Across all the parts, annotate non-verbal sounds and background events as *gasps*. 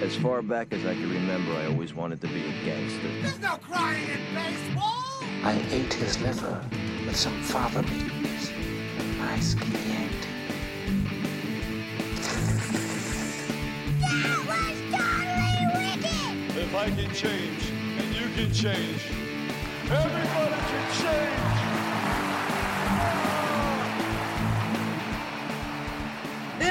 As far back as I can remember, I always wanted to be a gangster. There's no crying in baseball! I ate his liver with some fava beans. A nice Chianti. That was totally wicked! If I can change, and you can change, everybody can change.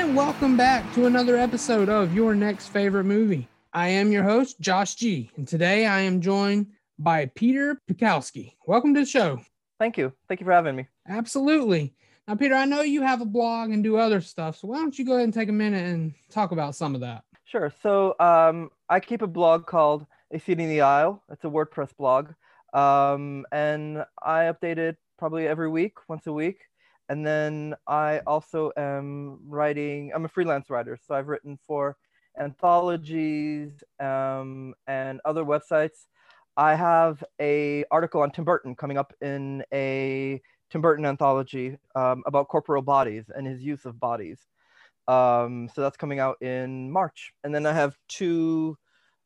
And welcome back to another episode of Your Next Favorite Movie. I am your host, Josh G, and today I am joined by Peter Piatkowski. Welcome to the show. Thank you. Thank you for having me. Absolutely. Now, Peter, I know you have a blog and do other stuff, so why don't you go ahead and take a minute and talk about some of that? Sure. So um, I keep a blog called A Seat in the Aisle. It's a WordPress blog. Um, and I update it probably every week, once a week. And then I also am writing, I'm a freelance writer. So I've written for anthologies um, and other websites. I have a article on Tim Burton coming up in a Tim Burton anthology um, about corporeal bodies and his use of bodies. Um, so that's coming out in March. And then I have two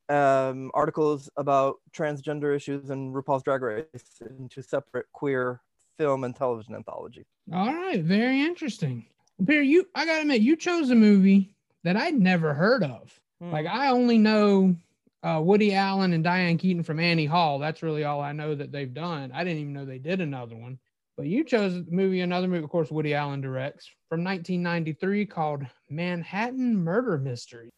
um, articles about transgender issues and RuPaul's Drag Race in two separate queer film and television anthology. All right, very interesting. Peter, you I gotta admit, you chose a movie that I'd never heard of. Hmm. Like I only know uh, Woody Allen and Diane Keaton from Annie Hall. That's really all I know that they've done. I didn't even know they did another one. But you chose a movie, another movie, of course, Woody Allen directs from 1993 called Manhattan Murder Mystery.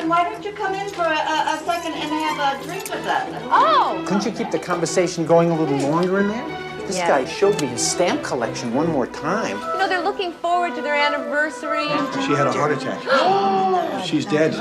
Listen, why don't you come in for a, a, a second and have a drink with us? Oh, Couldn't you keep the conversation going a little longer in there? This Yeah. guy showed me his stamp collection one more time. you know, they're looking forward to their anniversary. She had a heart attack. *gasps* She's dead.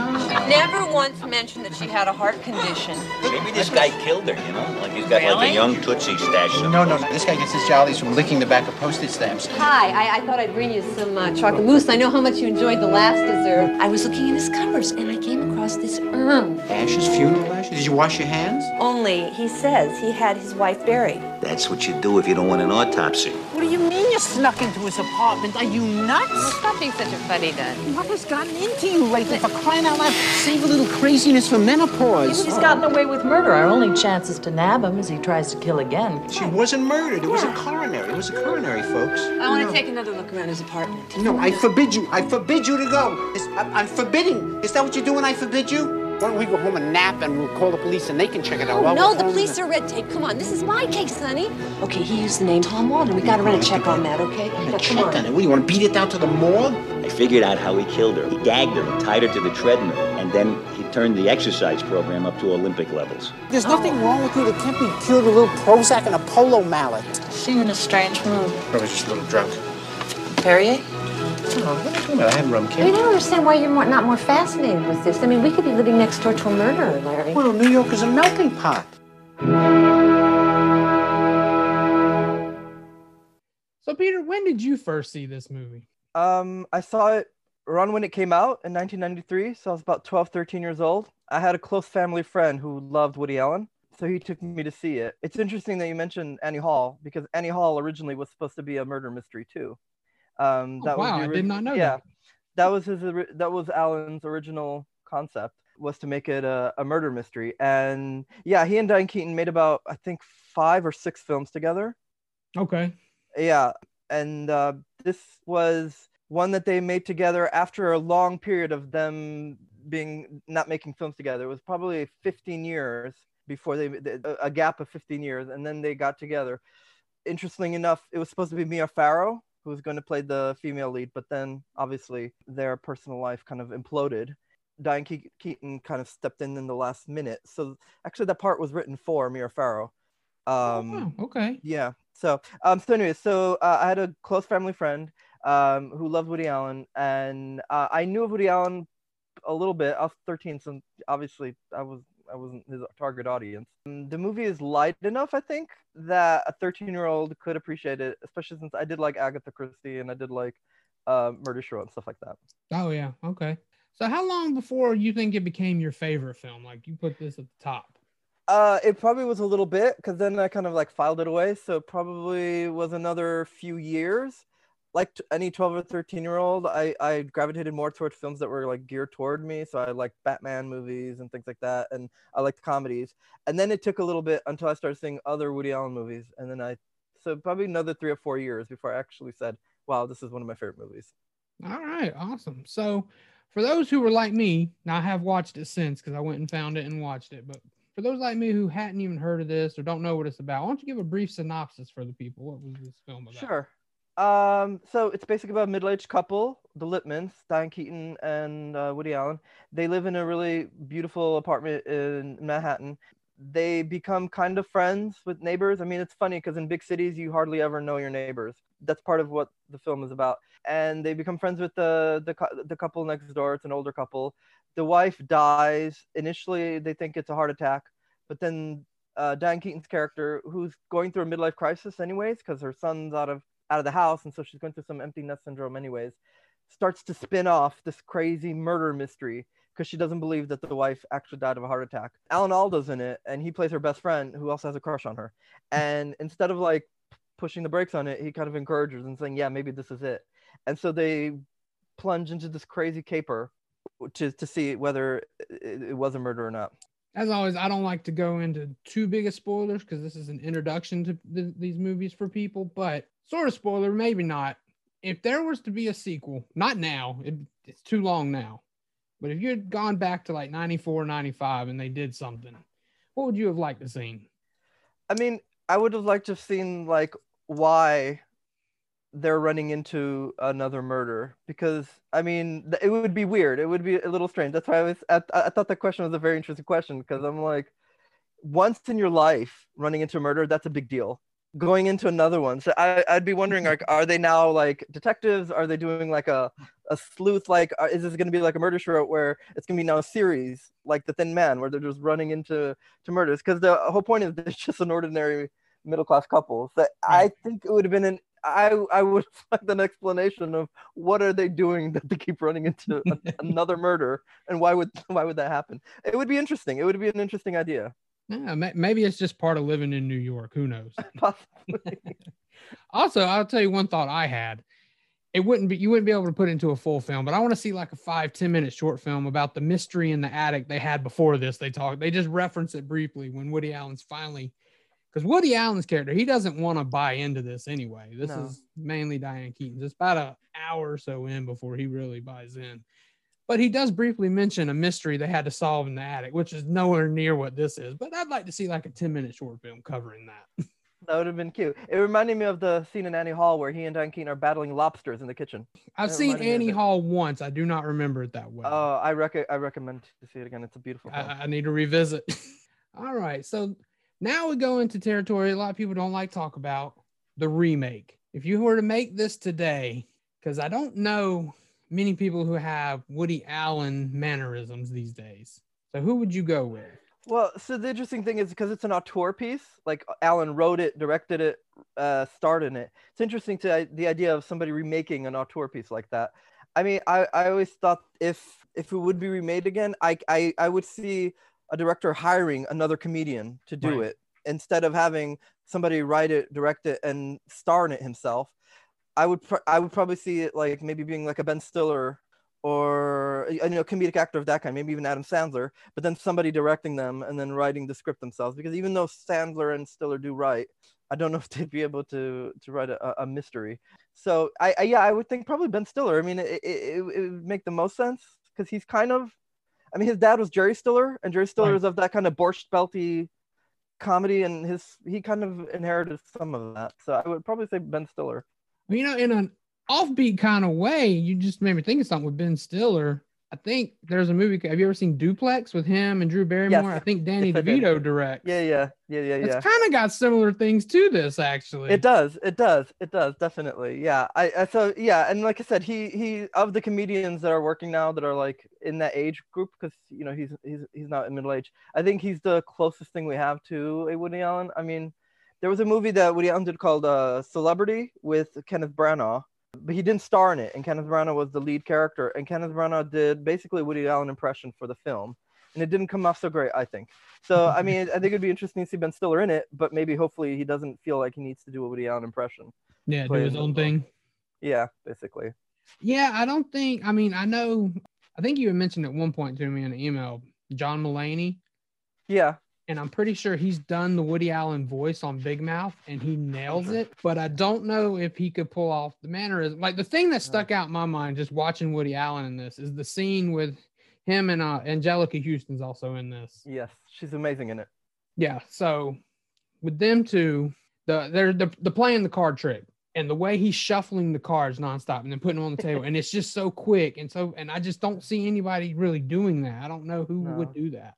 Never once mentioned that she had a heart condition. Maybe this guy killed her, you know? Like he's got like a young Tootsie stash. No, no, no. This guy gets his jollies from licking the back of postage stamps. Hi, I, I thought I'd bring you some uh, chocolate mousse. I know how much you enjoyed the last dessert. I was looking in his covers and I came across this urn. Ashes, funeral ashes. Did you wash your hands? Only, he says he had his wife buried. That's what you do if you don't want an autopsy. What do you mean you snuck into his apartment? Are you nuts? Stop being such a funny dad. What has gotten into you lately? For crying out loud, save a little craziness for menopause. He's gotten away with murder. Our only chance is to nab him as he tries to kill again. She wasn't murdered. It was a coronary. It was a coronary, folks. I want to take another look around his apartment. No, I forbid you. I forbid you to go. I'm, I'm forbidding. Is that what you do when I forbid you? Why don't we go home and nap and we'll call the police and they can check it out? Oh, no, the home? police are red tape. Come on, this is my case, honey. Okay, he used the name Tom Walden. We gotta run a check on that, okay? Now, come Checked on on. it. What, do you want to beat it down to the morgue? I figured out how he killed her. He gagged her and tied her to the treadmill. And then he turned the exercise program up to Olympic levels. There's nothing wrong with you that can't be cured with a little Prozac and a polo mallet. She in a strange mood. I was just a little drunk. Perrier? Oh, what are you talking about? I had rum, I mean. I don't understand why you're more, not more fascinated with this. I mean, we could be living next door to a murderer, Larry. Well, New York is a melting pot. So, Peter, when did you first see this movie? Um, I saw it around when it came out in 1993. So I was about 12, 13 years old. I had a close family friend who loved Woody Allen. So he took me to see it. It's interesting that you mentioned Annie Hall because Annie Hall originally was supposed to be a murder mystery too. Um, Oh, that was wow, the I did not know yeah, that. that was his. That was Allen's original concept was to make it a, a murder mystery. And yeah, he and Diane Keaton made about I think five or six films together. Okay. Yeah, and uh, this was one that they made together after a long period of them being not making films together. It was probably 15 years before they a a gap of 15 years, and then they got together. Interesting enough, it was supposed to be Mia Farrow who was going to play the female lead, but then obviously their personal life kind of imploded. Diane Ke- Keaton kind of stepped in in the last minute, so actually that part was written for Mia Farrow. Um, oh, okay. yeah. So, um, so anyway, so uh, I had a close family friend um, who loved Woody Allen, and uh, I knew of Woody Allen a little bit. I was 13, so obviously I was I wasn't his target audience. Um, the movie is light enough, I think, that a 13 year old could appreciate it, especially since I did like Agatha Christie and I did like uh, Murder She Wrote and stuff like that. Oh, yeah. Okay. So, how long before you think it became your favorite film? Like, you put this at the top. Uh, it probably was a little bit because then I kind of like filed it away. So it probably was another few years. Like any 12 or 13 year old, I, I gravitated more towards films that were like geared toward me. So I like Batman movies and things like that. And I liked comedies. And then it took a little bit until I started seeing other Woody Allen movies. And then I, so probably another three or four years before I actually said, wow, this is one of my favorite movies. All right, awesome. So, for those who were like me, now I have watched it since because I went and found it and watched it. But for those like me who hadn't even heard of this or don't know what it's about, why don't you give a brief synopsis for the people? What was this film about? Sure. Um, so it's basically about a middle-aged couple, the Lipmans, Diane Keaton and uh, Woody Allen. They live in a really beautiful apartment in Manhattan. They become kind of friends with neighbors. I mean, it's funny because in big cities you hardly ever know your neighbors. That's part of what the film is about. And they become friends with the the, the couple next door. It's an older couple. The wife dies. Initially, they think it's a heart attack, but then uh, Diane Keaton's character, who's going through a midlife crisis anyways, because her son's out of out of the house, and so she's going through some empty nest syndrome anyways, starts to spin off this crazy murder mystery because she doesn't believe that the wife actually died of a heart attack. Alan Alda's in it, and he plays her best friend who also has a crush on her. And instead of like pushing the brakes on it, he kind of encourages and saying, "Yeah, maybe this is it." And so they plunge into this crazy caper to to see whether it, it was a murder or not. As always, I don't like to go into too big of spoilers because this is an introduction to th- these movies for people, but sort of spoiler, maybe not. If there was to be a sequel, not now, it, it's too long now, but if you had gone back to like 94, 95 and they did something, what would you have liked to seen? I mean, I would have liked to have seen like why they're running into another murder because I mean it would be weird. It would be a little strange. That's why I was. I, I thought that question was a very interesting question because I'm like, once in your life running into a murder, that's a big deal. Going into another one, so I, I'd be wondering like, are they now like detectives? Are they doing like a a sleuth? Like, uh, is this going to be like a murder show where it's going to be now a series like The Thin Man, where they're just running into to murders? Because the whole point is it's *laughs* just an ordinary middle class couple. So I think it would have been an I I would *laughs* like an explanation of what are they doing that they keep running into a, *laughs* another murder and why would *laughs* why would that happen? It would be interesting. It would be an interesting idea. Yeah, maybe it's just part of living in New York. Who knows? Possibly. Also, I'll tell you one thought I had. It wouldn't be you wouldn't be able to put it into a full film, but I want to see like a five, 10 minute short film about the mystery in the attic they had before this. They talk. they just reference it briefly when Woody Allen's finally because Woody Allen's character, he doesn't want to buy into this anyway. This No. is mainly Diane Keaton's. It's about an hour or so in before he really buys in. But he does briefly mention a mystery they had to solve in the attic, which is nowhere near what this is. But I'd like to see like a 10 minute short film covering that. *laughs* That would have been cute. It reminded me of the scene in Annie Hall where he and Diane Keaton are battling lobsters in the kitchen. I've seen reminded me of Annie. Hall once. I do not remember it that well. Oh, I rec- I recommend to see it again. It's a beautiful film. I, I need to revisit. *laughs* All right. So now we go into territory a lot of people don't like talk about the remake. If you were to make this today, because I don't know many people who have Woody Allen mannerisms these days. So who would you go with? Well, so the interesting thing is because it's an auteur piece, like Allen wrote it, directed it, uh, starred in it. It's interesting to uh, the idea of somebody remaking an auteur piece like that. I mean, I, I always thought if if it would be remade again, I I, I would see a director hiring another comedian to do Right. it instead of having somebody write it, direct it, and star in it himself. I would pr- I would probably see it like maybe being like a Ben Stiller or you know comedic actor of that kind, maybe even Adam Sandler, but then somebody directing them and then writing the script themselves. Because even though Sandler and Stiller do write, I don't know *laughs* if they'd be able to to write a, a mystery. So I, I yeah I would think probably Ben Stiller. I mean it it, it, it would make the most sense because he's kind of I mean his dad was Jerry Stiller and Jerry Stiller Right. is of that kind of borscht belty comedy and his he kind of inherited some of that. So I would probably say Ben Stiller. You know, in an offbeat kind of way, you just made me think of something with Ben Stiller. I think there's a movie. Have you ever seen Duplex with him and Drew Barrymore? I think Danny Yes, did. DeVito directs. Yeah yeah yeah yeah yeah. It's kind of got similar things to this, actually. It does. It does. It does. Definitely. Yeah. I, I so yeah, and like I said, he he of the comedians that are working now that are like in that age group because you know he's he's he's not in middle age. I think he's the closest thing we have to a Woody Allen. I mean, there was a movie that Woody Allen did called uh, Celebrity with Kenneth Branagh, but he didn't star in it, and Kenneth Branagh was the lead character, and Kenneth Branagh did basically Woody Allen impression for the film. And it didn't come off so great, I think. So, *laughs* I mean, I think it'd be interesting to see Ben Stiller in it, but maybe hopefully he doesn't feel like he needs to do a Woody Allen impression. Yeah, do his own thing. Yeah, basically. Yeah, I don't think. I mean, I know. I think you had mentioned at one point to me in an email, John Mulaney, Yeah. And I'm pretty sure he's done the Woody Allen voice on Big Mouth, and he nails it. But I don't know if he could pull off the mannerism. Like the thing that stuck out in my mind just watching Woody Allen in this is the scene with him and uh, Anjelica Huston's also in this. Yes, she's amazing in it. Yeah. So with them two, the they're the, the playing the card trick and the way he's shuffling the cards nonstop and then putting them on the table, and it's just so quick and so and I just don't see anybody really doing that. I don't know who No. would do that.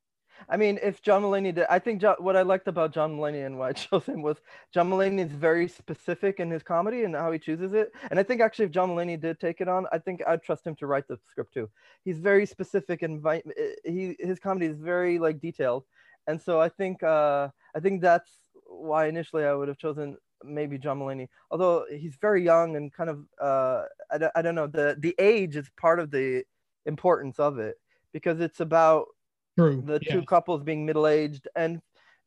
I mean, if John Mulaney did, I think John, what I liked about John Mulaney and why I chose him was John Mulaney is very specific in his comedy and how he chooses it. And I think actually, if John Mulaney did take it on, I think I'd trust him to write the script too. He's very specific and eh, he his comedy is very like detailed, and so I think uh, I think that's why initially I would have chosen maybe John Mulaney. Although he's very young and kind of uh, I, I don't know the the age is part of the importance of it because it's about True. the two couples being middle aged and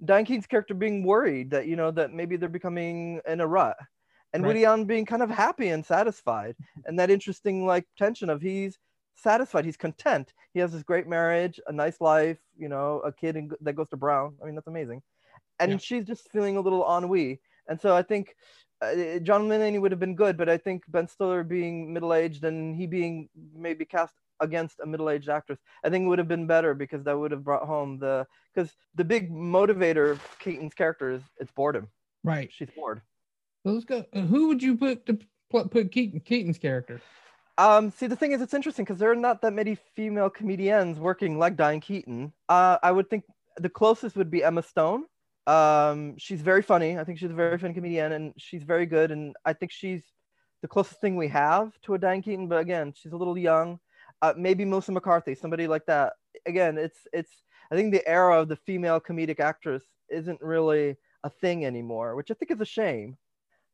Diane Keaton's character being worried that you know that maybe they're becoming in a rut, and Right. Woody Allen being kind of happy and satisfied, and that interesting like tension of he's satisfied, he's content, he has this great marriage, a nice life, you know, a kid in, that goes to Brown. I mean that's amazing, and Yeah. she's just feeling a little ennui, and so I think. Uh, John Mulaney would have been good, but I think Ben Stiller being middle-aged and he being maybe cast against a middle-aged actress, I think it would have been better because that would have brought home the because the big motivator of Keaton's character is it's boredom. Right. She's bored. So let's go. Who would you put to put, put Keaton, Keaton's character? Um, see, the thing is, it's interesting because there are not that many female comedians working like Diane Keaton. Uh, I would think the closest would be Emma Stone. Um, she's very funny. I think she's a very funny comedian, and she's very good. And I think she's the closest thing we have to a Diane Keaton. But again, she's a little young. Uh, maybe Melissa McCarthy, somebody like that. Again, it's it's. I think the era of the female comedic actress isn't really a thing anymore, which I think is a shame.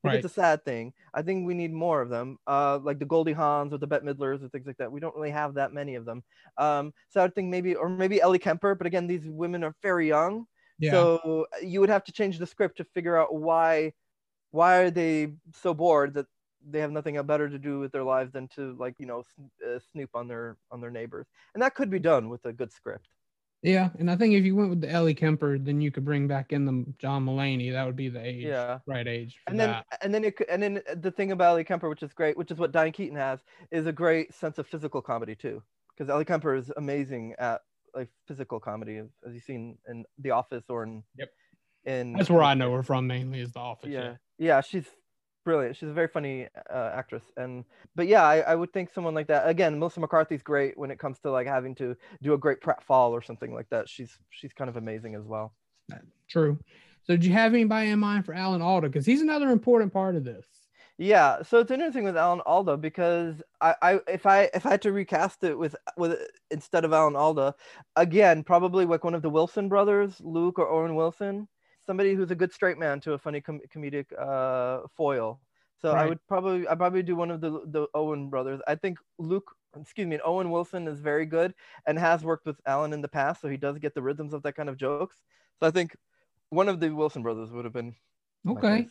I think Right. it's a sad thing. I think we need more of them, uh, like the Goldie Hawns or the Bette Midlers or things like that. We don't really have that many of them. Um, so I think maybe, or maybe Ellie Kemper, but again, these women are very young. Yeah. So you would have to change the script to figure out why, why are they so bored that they have nothing better to do with their lives than to like you know s- uh, snoop on their on their neighbors, and that could be done with a good script. Yeah, and I think if you went with the Ellie Kemper, then you could bring back in the John Mulaney. That would be the age, Yeah. right age for and then that. and then it could, and then the thing about Ellie Kemper, which is great, which is what Diane Keaton has, is a great sense of physical comedy too. Because Ellie Kemper is amazing at like physical comedy, as as you've seen in The Office or in Yep. in That's where I know her from mainly is The Office. yeah Yeah. yeah she's brilliant she's a very funny uh, actress and but yeah I, I would think someone like that again melissa mccarthy's great when it comes to like having to do a great pratfall or something like that she's she's kind of amazing as well True. So, do you have anybody in mind for Alan Alda? Because he's another important part of this. yeah so it's interesting with alan alda because I, I if i if i had to recast it with with instead of alan alda again probably like one of the wilson brothers luke or owen wilson somebody who's a good straight man to a funny com- comedic uh foil. So i would probably i probably do one of the the owen brothers. I think luke excuse me owen wilson is very good and has worked with allen in the past so he does get the rhythms of that kind of jokes. So i think one of the wilson brothers would have been Okay.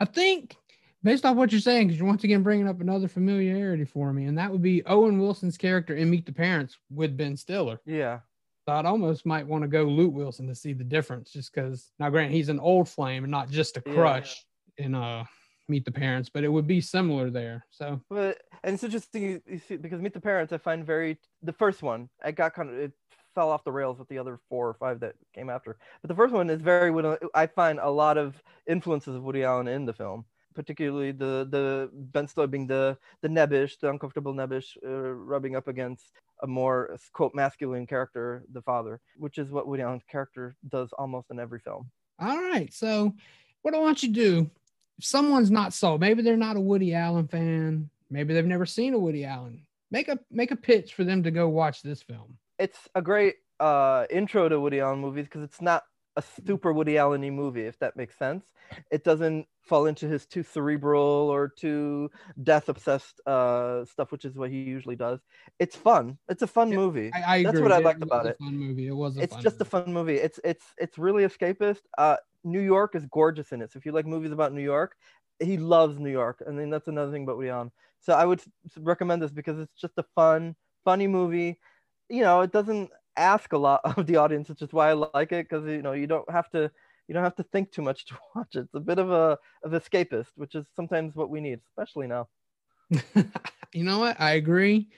I think based off what you're saying, because you're once again bringing up another familiarity for me, and that would be Owen Wilson's character in Meet the Parents with Ben Stiller. yeah I'd almost might want to go Luke Wilson to see the difference, just because now, Grant, he's an old flame and not just a Yeah. crush in uh Meet the Parents, but it would be similar there. So But and it's interesting you, you see because Meet the Parents I find very the first one I got kind of it fell off the rails with the other four or five that came after. But the first one is very Woody- I find a lot of influences of Woody Allen in the film, particularly the the Ben Stiller being the the nebbish, the uncomfortable nebbish, uh, rubbing up against a more quote masculine character, the father, which is what Woody Allen's character does almost in every film. All right. So, what I want you to do, if someone's not sold, maybe they're not a Woody Allen fan, maybe they've never seen a Woody Allen. Make a make a pitch for them to go watch this film. it's a great uh, intro to Woody Allen movies because it's not a super Woody Allen-y movie, if that makes sense. It doesn't fall into his too cerebral or too death-obsessed uh, stuff, which is what he usually does. It's fun. It's a fun movie. I, I That's agree. what I It liked about a it. Fun movie. It was. A It's just a fun movie. It's it's it's really escapist. Uh, New York is gorgeous in it. So if you like movies about New York, he loves New York, and then that's another thing about Woody Allen. So I would recommend this because it's just a fun, funny movie. You know, it doesn't ask a lot *laughs* of the audience, which is why I like it because you know you don't have to you don't have to think too much *laughs* to watch it. It's a bit of a of escapist, which is sometimes what we need, especially now. *laughs* you know what? I agree.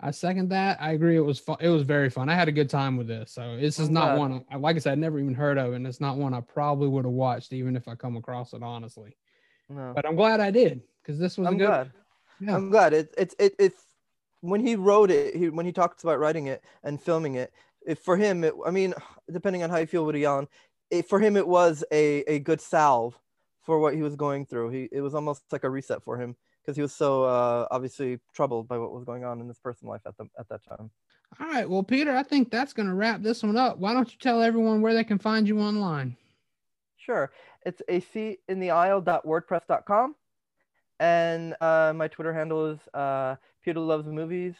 I second that. I agree. It was fun. It was very fun. I had a good time with this. So this is not one. I, like I said, I never even heard of, and it's not one I probably would have watched even if I come across it honestly. No. But I'm glad I did because this was I'm good. glad. Yeah. I'm glad. It's it's it, it's when he wrote it, he when he talks about writing it and filming it, it for him, it, I mean, *sighs* depending on how you feel, Woody Allen, it, for him it was a a good salve for what he was going through. He it was almost like a reset for him because he was so uh, obviously troubled by what was going on in his personal life at the at that time. All right. Well, Peter, I think that's going to wrap this one up. Why don't you tell everyone where they can find you online? Sure. It's aseatintheaisle.wordpress.com. And uh, my Twitter handle is uh, Peter Loves Movies.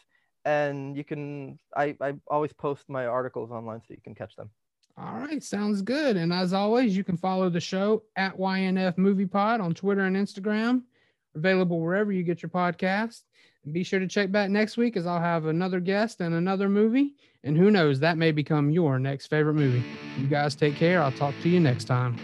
And you can, I, I always post my articles online so you can catch them. All right, sounds good. And as always, you can follow the show at YNF Movie Pod on Twitter and Instagram, available wherever you get your podcast. And be sure to check back next week as I'll have another guest and another movie. And who knows, that may become your next favorite movie. You guys take care. I'll talk to you next time.